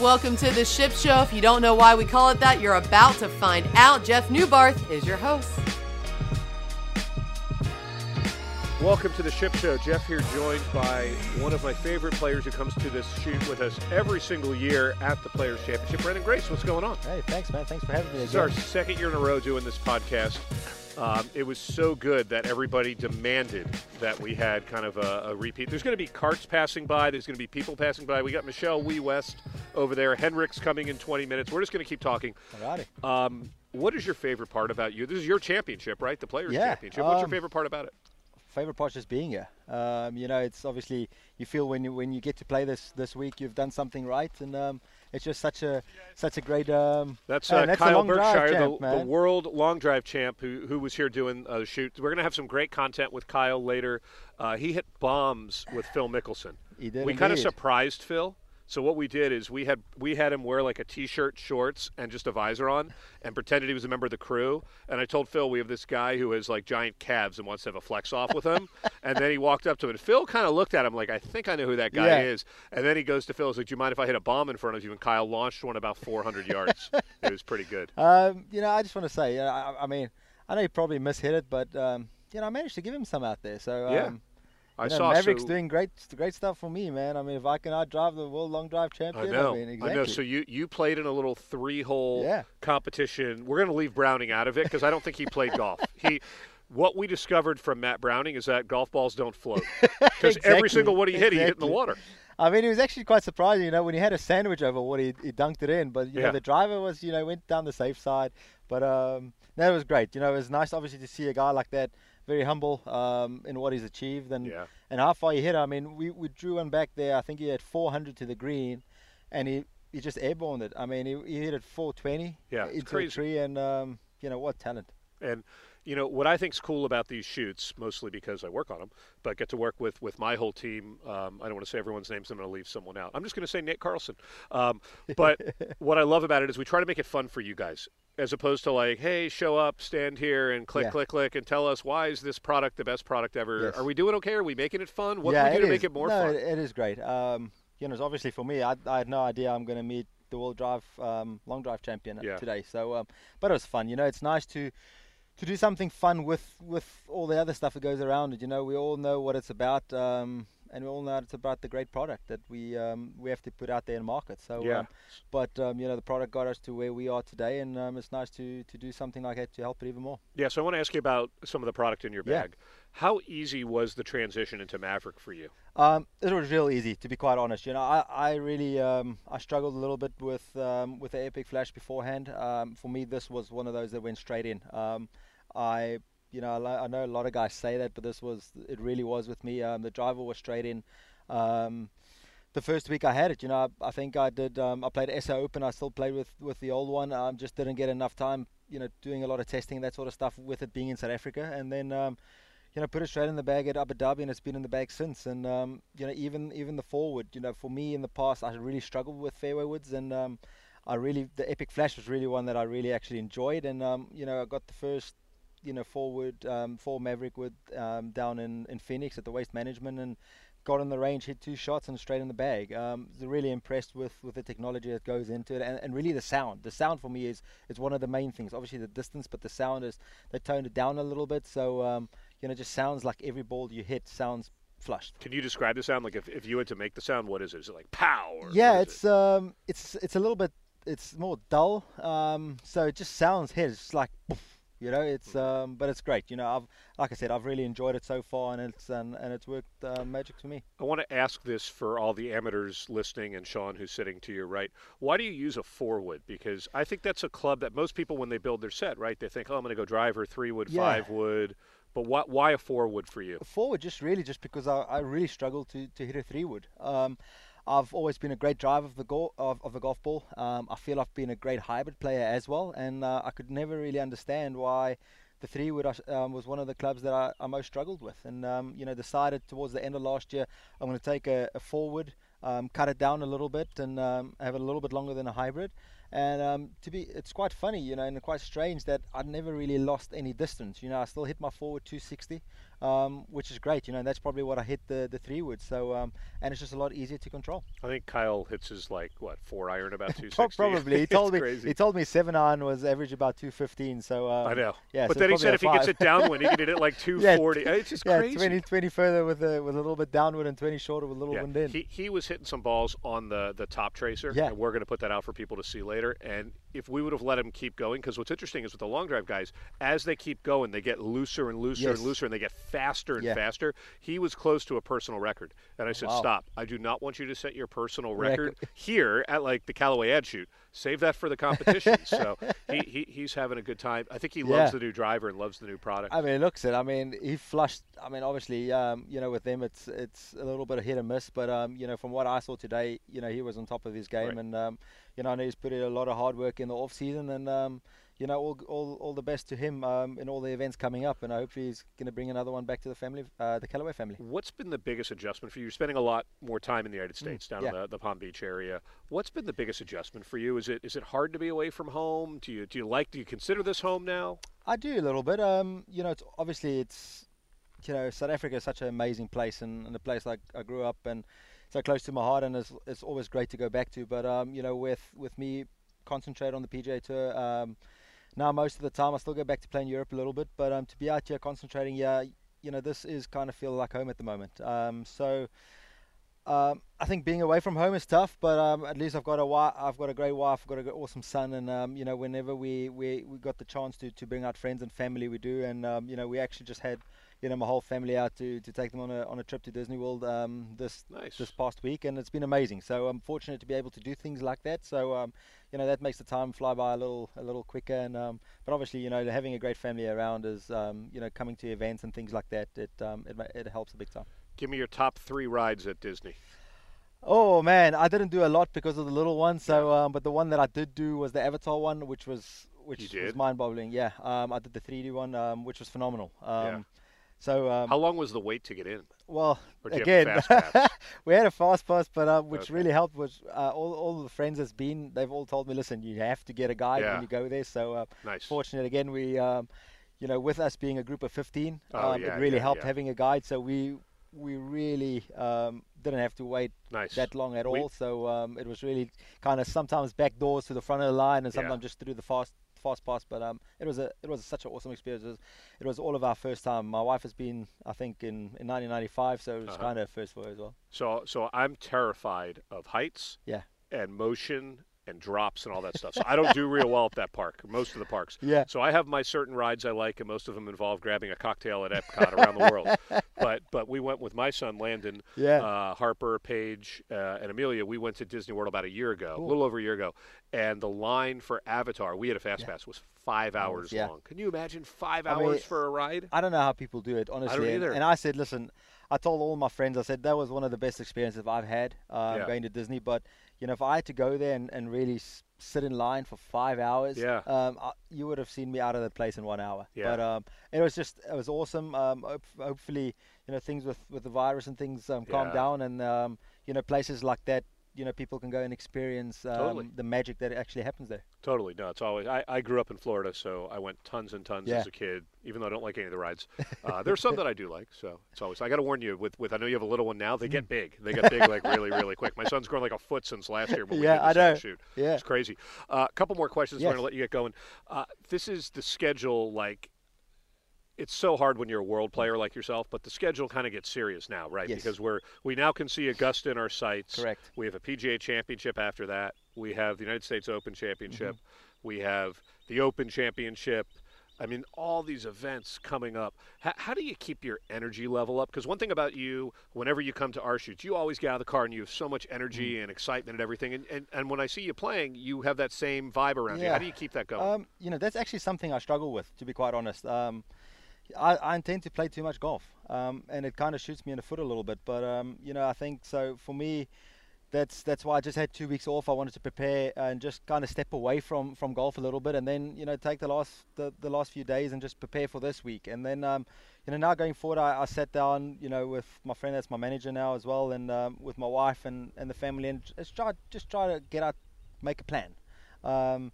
Welcome to the Ship Show. If you don't know why we call it that, you're about to find out. Jeff Neubarth is your host. Welcome to the Ship Show. Jeff here, joined by one of my favorite players who comes to this shoot with us every single year at the Players Championship. Branden Grace, what's going on? Hey, thanks, man. Thanks for having me This again. is our second year in a row doing this podcast. Um, it was so good that everybody demanded that we had kind of a, a repeat. There's going to be carts passing by. There's going to be people passing by. We got Michelle Wie West over there. Henrik's coming in 20 minutes. We're just going to keep talking. Alrighty. Um, what is your favorite part about you? This is your championship, right? The Players Yeah, Championship. What's your um, favorite part about it? Favorite part just being here. Um, you know, it's obviously you feel when you when you get to play this this week, you've done something right, and um, it's just such a such a great. Um, That's, uh, that's Kyle Berkshire, champ, the, the world long drive champ, who, who was here doing a shoot. We're going to have some great content with Kyle later. Uh, he hit bombs with Phil Mickelson. He did we kind of surprised Phil. So what we did is we had we had him wear like a t-shirt, shorts, and just a visor on, and pretended he was a member of the crew. And I told Phil we have this guy who has like giant calves and wants to have a flex off with him. and then he walked up to him, and Phil kind of looked at him like, I think I know who that guy Yeah. is. And then he goes to Phil, he's like, Do you mind if I hit a bomb in front of you? And Kyle launched one about 400 yards. It was pretty good. Um, you know, I just want to say, you know, I, I mean, I know he probably mishit it, but um, you know, I managed to give him some out there. So um, Yeah. I know, saw Mavrik's so, doing great great stuff for me, man. I mean, if I can outdrive the world long drive I champion, know. mean, exactly. I know. So you you played in a little three hole Yeah. competition. We're going to leave Browning out of it because I don't think he played golf. He. What we discovered from Matt Browning is that golf balls don't float because every single one he hit, he hit in the water. I mean, it was actually quite surprising, you know, when he had a sandwich over what he, he dunked it in. But you Yeah. know, the driver was, you know, went down the safe side. But um, it was great. You know, it was nice, obviously, to see a guy like that, very humble um, in what he's achieved and Yeah. and how far he hit. I mean, we, we drew one back there. I think he had 400 to the green, and he, he just airborne it. I mean, he, he hit it 420 Yeah, into crazy. a tree, and um, you know what talent. And you know what I think's cool about these shoots, mostly because I work on them, but get to work with with my whole team. Um, I don't want to say everyone's names. I'm going to leave someone out. I'm just going to say Nate Carlson. Um, but what I love about it is we try to make it fun for you guys, as opposed to like, hey, show up, stand here, and click, Yeah. click, click, and tell us why is this product the best product ever? Yes. Are we doing okay? Are we making it fun? What yeah, can we do to is. make it more no, fun? It, it is great. Um, you know, it's obviously for me, I, I had no idea I'm going to meet the world drive um, long drive champion Yeah. today. So, um, but it was fun. You know, it's nice to to do something fun with with all the other stuff that goes around it. You know, we all know what it's about. Um, and we all know it's about the great product that we um, we have to put out there in market. So, Yeah. um, but um, you know, the product got us to where we are today, and um, it's nice to, to do something like that to help it even more. Yeah, so I want to ask you about some of the product in your bag. Yeah. How easy was the transition into Mavrik for you? Um, it was real easy, to be quite honest. You know, I, I really um, I struggled a little bit with um, with the Epic Flash beforehand. Um, for me, this was one of those that went straight in. Um, I you know I, I know a lot of guys say that, but this was it really was with me. Um, the driver was straight in. Um, the first week I had it, you know, I, I think I did. Um, I played SA Open. I still played with with the old one. Um, just didn't get enough time, you know, doing a lot of testing that sort of stuff with it being in South Africa, and then. Um, you know, put it straight in the bag at Abu Dhabi, and it's been in the bag since. And um, you know, even even the forward, you know, for me in the past, I really struggled with fairway woods, and I really the Epic Flash was really one that I really actually enjoyed. And um, you know, I got the first, you know, forward um, four Mavrik wood um, down in in Phoenix at the Waste Management, and got on the range, hit two shots, and straight in the bag. Um, really impressed with with the technology that goes into it, and, and really the sound. The sound for me is is one of the main things. Obviously the distance, but the sound is they toned it down a little bit, so. Um, you know, it just sounds like every ball you hit sounds flushed. Can you describe the sound? Like if, if you had to make the sound, what is it? Is it like pow? Or Yeah, it's um, it's it's a little bit, it's more dull. Um, so it just sounds hit. It's like, poof, you know, it's um, but it's great. You know, I've like I said, I've really enjoyed it so far, and it's and, and it's worked uh, magic for me. I want to ask this for all the amateurs listening and Sean, who's sitting to your right. Why do you use a four wood? Because I think that's a club that most people, when they build their set, right, they think, oh, I'm going to go driver, three wood, Yeah. five wood. But what, why a four wood for you? A four wood, just really just because I, I really struggle to, to hit a three wood. Um, I've always been a great driver of the go- of, of the golf ball. Um, I feel I've been a great hybrid player as well, and uh, I could never really understand why the three wood um, was one of the clubs that I, I most struggled with. And um, you know, decided towards the end of last year, I'm going to take a, a forward, um, cut it down a little bit, and um, have it a little bit longer than a hybrid. And um, to be, it's quite funny, you know, and quite strange that I never really lost any distance. You know, I still hit my forward 260 um, which is great. You know, and that's probably what I hit the the three wood. So um, and it's just a lot easier to control. I think Kyle hits his like what four iron about two sixty. Probably he told me crazy. he told me seven iron was average about two fifteen. So um, I know. Yeah, but so then he said if probably he gets it downwind, he can hit it like two forty. Yeah, it's just yeah, crazy. 20, 20 further with a with a little bit downward and twenty shorter with a little Yeah, wind in. he, he was hitting some balls on the, the top tracer, Yeah. and we're going to put that out for people to see later. And if we would have let him keep going, because what's interesting is with the long drive guys, as they keep going, they get looser and looser Yes. and looser, and they get faster and Yeah. faster. He was close to a personal record, and I said, Wow. "Stop! I do not want you to set your personal Record. record here at like the Callaway ad shoot. Save that for the competition." so he, he he's having a good time. I think he loves Yeah. the new driver and loves the new product. I mean, it looks it. I mean, he flushed. I mean, obviously, um, you know, with them, it's it's a little bit of hit and miss. But um, you know, from what I saw today, you know, he was on top of his game, Right. and um, you know, I know he's put in a lot of hard work in the off season, and um, you know, all all all the best to him um, in all the events coming up, and I hope he's going to bring another one back to the family, uh, the Callaway family. What's been the biggest adjustment for you? You're spending a lot more time in the United States, down in Mm, the, the Palm Beach area. What's been the biggest adjustment for you? Is it is it hard to be away from home? Do you do you like do you consider this home now? I do a little bit. Um, you know, it's obviously it's, you know, South Africa is such an amazing place and, and a place like I grew up and so close to my heart, and it's, it's always great to go back to. But um, you know, with with me concentrate on the PGA Tour. Um, now most of the time I still go back to playing Europe a little bit, but um, to be out here concentrating, yeah, you know, this is kind of feel like home at the moment. Um, so. Um, I think being away from home is tough, but um, at least I've got a wi- I've got a great wife, I've got an awesome son, and um, you know whenever we, we, we got the chance to, to bring out friends and family, we do, and um, you know we actually just had you know my whole family out to, to take them on a on a trip to Disney World um, this Nice. this past week, and it's been amazing. So I'm fortunate to be able to do things like that. So um, you know that makes the time fly by a little a little quicker, and um, but obviously you know having a great family around is um, you know coming to events and things like that. It um, it, it helps a big time. Give me your top three rides at Disney. Oh man, I didn't do a lot because of the little one. So, um, but the one that I did do was the Avatar one, which was which was mind-boggling. Yeah, um, I did the 3D one, um, which was phenomenal. Um, Yeah. So, um, How long was the wait to get in? well, Or do you again, have the fast pass? we had a fast pass, but um, which Okay. really helped was uh, all all the friends that's been. They've all told me, listen, you have to get a guide Yeah. when you go there. So, uh, Nice. fortunate again, we, um, you know, with us being a group of 15, Oh, um, yeah, it really yeah, helped yeah. having a guide. So we we really um, didn't have to wait Nice. that long at We- all. So um, it was really kind of sometimes back doors to the front of the line, and Yeah. sometimes just through the fast fast pass. But um, it was a it was such an awesome experience. It was, it was all of our first time. My wife has been, I think, in, in 1995, so it was Uh-huh. kind of first for her as well. So so I'm terrified of heights. Yeah. And motion and drops and all that stuff. So I don't do real well at that park. Most of the parks. Yeah. So I have my certain rides I like, and most of them involve grabbing a cocktail at Epcot around the world. But but we went with my son Landon, Yeah. uh, Harper, Paige, uh, and Amelia. We went to Disney World about a year ago, Cool. a little over a year ago, and the line for Avatar, we had a fast Yeah. pass, was five hours yeah. long. Can you imagine five I mean, hours for a ride? I don't know how people do it, honestly. and, either. and I said, listen, I told all my friends, I said that was one of the best experiences I've had um, Yeah. going to Disney. But you know, if I had to go there and, and really s- sit in line for five hours, Yeah. um, I, you would have seen me out of the place in one hour. Yeah. But um, it was just, it was awesome. Um, hope, hopefully, you know, things with, with the virus and things um, calm Yeah. down, and um, you know, places like that. You know, people can go and experience um, Totally. the magic that actually happens there. Totally. No, it's always. I, I grew up in Florida, so I went tons and tons Yeah. as a kid, even though I don't like any of the rides. Uh, there's some that I do like, so it's always. I got to warn you, with, with I know you have a little one now, they get big. They get big like really, really quick. My son's grown like a foot since last year when we Yeah, did I know. shoot. Yeah. It's crazy. A uh, couple more questions. Yes. going to let you get going. Uh, this is the schedule, like. It's so hard when you're a world player like yourself, but the schedule kind of gets serious now, right? Yes. Because we're we now can see Augusta in our sights. Correct. We have a PGA Championship after that. We have the United States Open Championship. Mm-hmm. We have the Open Championship. I mean, all these events coming up. How, how do you keep your energy level up? Because one thing about you, whenever you come to our shoots, you always get out of the car and you have so much energy Mm. and excitement and everything. And, and, and when I see you playing, you have that same vibe around you. Yeah. How do you keep that going? Um, you know, that's actually something I struggle with, to be quite honest. Um, I, I intend to play too much golf, um, and it kind of shoots me in the foot a little bit. But um, you know, I think so. For me, that's that's why I just had two weeks off. I wanted to prepare and just kind of step away from, from golf a little bit, and then you know take the last the, the last few days and just prepare for this week. And then um, you know now going forward, I, I sat down you know with my friend that's my manager now as well, and um, with my wife and, and the family, and just try just try to get out, make a plan. Um,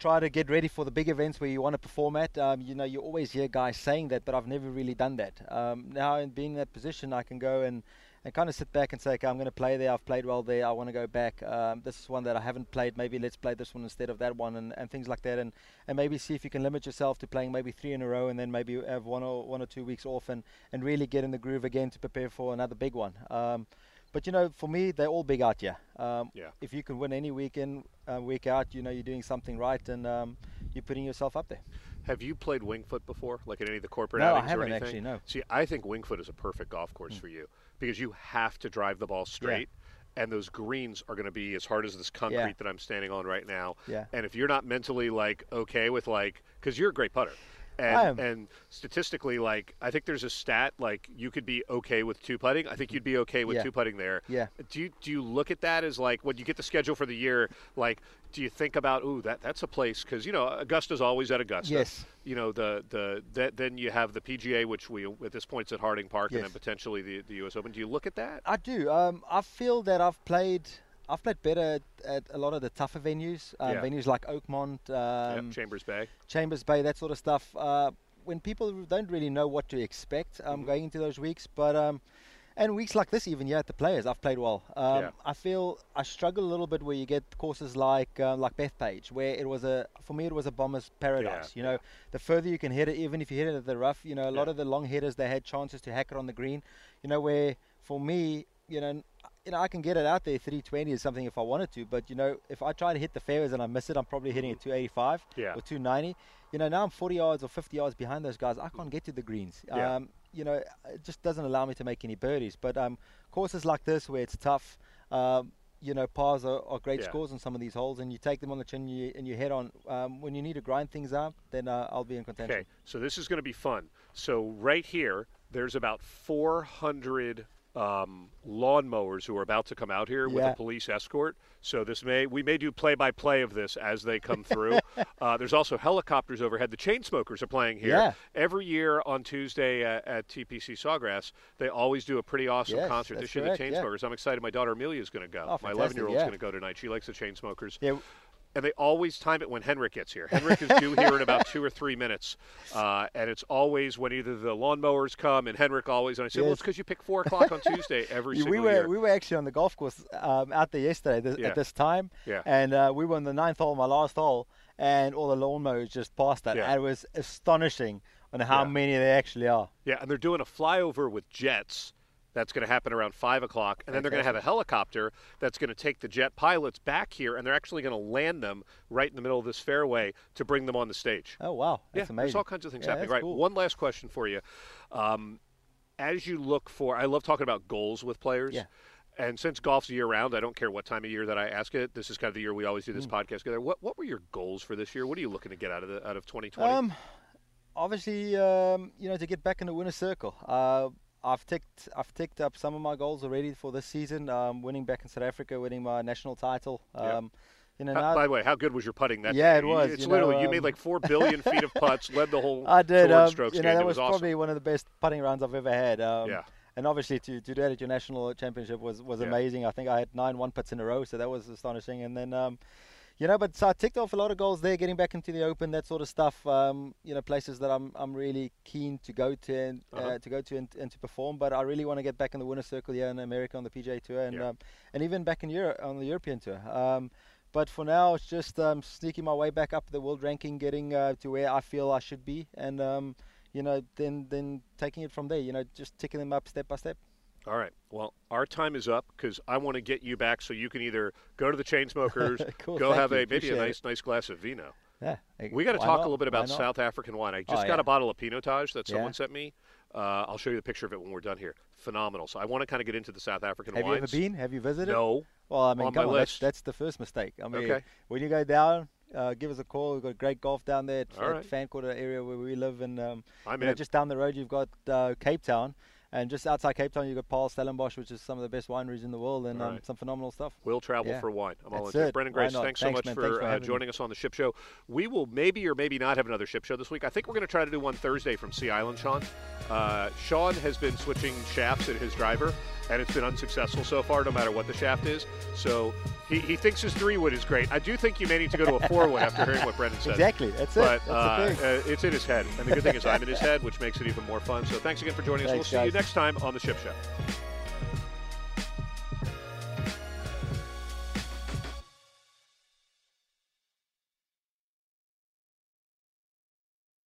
try to get ready for the big events where you want to perform at. Um, you know, you always hear guys saying that, but I've never really done that. Um, now, in being in that position, I can go and, and kind of sit back and say, okay, I'm going to play there. I've played well there. I want to go back. Um, this is one that I haven't played. Maybe let's play this one instead of that one, and, and things like that. And, and maybe see if you can limit yourself to playing maybe three in a row, and then maybe have one or one or two weeks off, and, and really get in the groove again to prepare for another big one. Um, but you know, for me, they're all big out here. Um, Yeah. If you can win any weekend, uh, week out, you know you're doing something right, and um, you're putting yourself up there. Have you played Wingfoot before, like in any of the corporate No, I outings or haven't anything? actually, no. See, I think Wingfoot is a perfect golf course for you because you have to drive the ball straight. And those greens are going to be as hard as this concrete Yeah. that I'm standing on right now. Yeah. And if you're not mentally like okay with like, because you're a great putter, and and statistically, like I think there's a stat like you could be okay with two putting. I think you'd be okay with Yeah. two putting there. Yeah. Do you do you look at that as like when you get the schedule for the year? Like, do you think about ooh that that's a place because you know Augusta's always at Augusta. Yes. You know the the that, then you have the PGA, which we at this point is at Harding Park, and then potentially the the U.S. Open. Do you look at that? I do. Um, I feel that I've played. I've played better at, a lot of the tougher venues, um, Yeah. venues like Oakmont, um, yep, Chambers Bay. Chambers Bay, that sort of stuff. Uh, when people don't really know what to expect um, Mhm. going into those weeks, but um, and weeks like this, even yeah, at the players, I've played well. Um, Yeah. I feel I struggle a little bit where you get courses like uh, like Bethpage, where it was a for me it was a bomber's paradise. you know, the further you can hit it, even if you hit it at the rough, you know, a lot of the long hitters they had chances to hack it on the green. You know, where for me, you know. You know, I can get it out there 320 or something if I wanted to, but you know, if I try to hit the fairways and I miss it, I'm probably hitting it 285 Yeah. or 290. You know, now I'm 40 yards or 50 yards behind those guys. I can't get to the greens. Yeah. Um, you know, it just doesn't allow me to make any birdies. But um, courses like this where it's tough, um, you know, pars are, are great Yeah. scores on some of these holes, and you take them on the chin and you, and you head on. Um, when you need to grind things out, then uh, I'll be in contention. Okay, so this is going to be fun. So right here, there's about 400 um, lawnmowers who are about to come out here with a police escort. So this may we may do play-by-play of this as they come through. uh, there's also helicopters overhead. The Chainsmokers are playing here Yeah. every year on Tuesday at, at TPC Sawgrass. They always do a pretty awesome Yes, concert this year. The yeah. Chainsmokers. I'm excited. My daughter Amelia is going to go. Oh, My 11 year old is going to go tonight. She likes the Chainsmokers Yeah, and they always time it when Henrik gets here. Henrik is due here in about two or three minutes, uh, and it's always when either the lawnmowers come and Henrik always. And I say, well, it's because you pick four o'clock on Tuesday every Yeah, single we were year. we were actually on the golf course um, out there yesterday th- Yeah. at this time, Yeah. and uh, we were on the ninth hole, my last hole, and all the lawnmowers just passed that. Yeah. And it was astonishing on how many there actually are. yeah, and they're doing a flyover with jets. That's going to happen around five o'clock, and then they're going to have a helicopter that's going to take the jet pilots back here, and they're actually going to land them right in the middle of this fairway to bring them on the stage. Oh wow, yeah, that's there's all kinds of things Yeah, happening. Right. cool. One last question for you. Um, as you look for, I love talking about goals with players. Yeah. And since golf's year round, I don't care what time of year that I ask it. This is kind of the year we always do Mm. this podcast together. What What were your goals for this year? What are you looking to get out of the out of 2020? Um, obviously, um, you know, to get back in the winner's circle. Uh, I've ticked, I've ticked up some of my goals already for this season. Um, winning back in South Africa, winning my national title. Yeah. Um, you know, How- by the way, how good was your putting that? Yeah, day? it was, It's you literally know, you made um, like four billion feet of putts, led the whole I did. Um, strokes you know, game. that it was, was awesome. probably one of the best putting rounds I've ever had. Um, Yeah. And obviously, to, to do that at your national championship was, was Yeah. amazing. I think I had nine one putts in a row, so that was astonishing. And then, um, you know, but so I ticked off a lot of goals there, getting back into the Open, that sort of stuff. Um, you know, places that I'm I'm really keen to go to and uh Uh-huh. to go to and, and to perform. But I really want to get back in the winner's circle here in America on the PGA Tour and Yeah. um, and even back in Europe on the European Tour. Um, but for now, it's just um, sneaking my way back up the world ranking, getting uh, to where I feel I should be, and um, you know, then then taking it from there. You know, just ticking them up step by step. All right. Well, our time is up because I want to get you back so you can either go to the Chainsmokers, Cool, go have you, a maybe a nice it. nice glass of vino. Yeah, We got to talk not? a little bit about? South African wine. I just Oh, got yeah. a bottle of Pinotage that someone Yeah. sent me. Uh, I'll show you the picture of it when we're done here. Phenomenal. So I want to kind of get into the South African Have you ever been? Have you visited? No. Well, I mean, On come on, that's, that's the first mistake. I mean, Okay. when you go down, uh, give us a call. We've got great golf down there at, All right. Fancourt area where we live, and um, I'm you know, in. just down the road you've got uh, Cape Town, and just outside Cape Town you've got Paarl Stellenbosch, which is some of the best wineries in the world, and All um, right. some phenomenal stuff. We'll travel Yeah. for wine. I'm all That's into it. Branden Grace, not? thanks so much man. for for uh, having me. joining us on the Ship Show. We will maybe or maybe not have another Ship Show this week. I think we're going to try to do one Thursday from Sea Island, Sean. Uh, Sean has been switching shafts at his driver, and it's been unsuccessful so far, no matter what the shaft is. So He, he thinks his three wood is great. I do think you may need to go to a four wood after hearing what Branden said. Exactly. That's it. But That's uh, the thing. uh, it's in his head. And the good thing is I'm in his head, which makes it even more fun. So thanks again for joining us. Thanks, we'll see you next time on The Ship Show.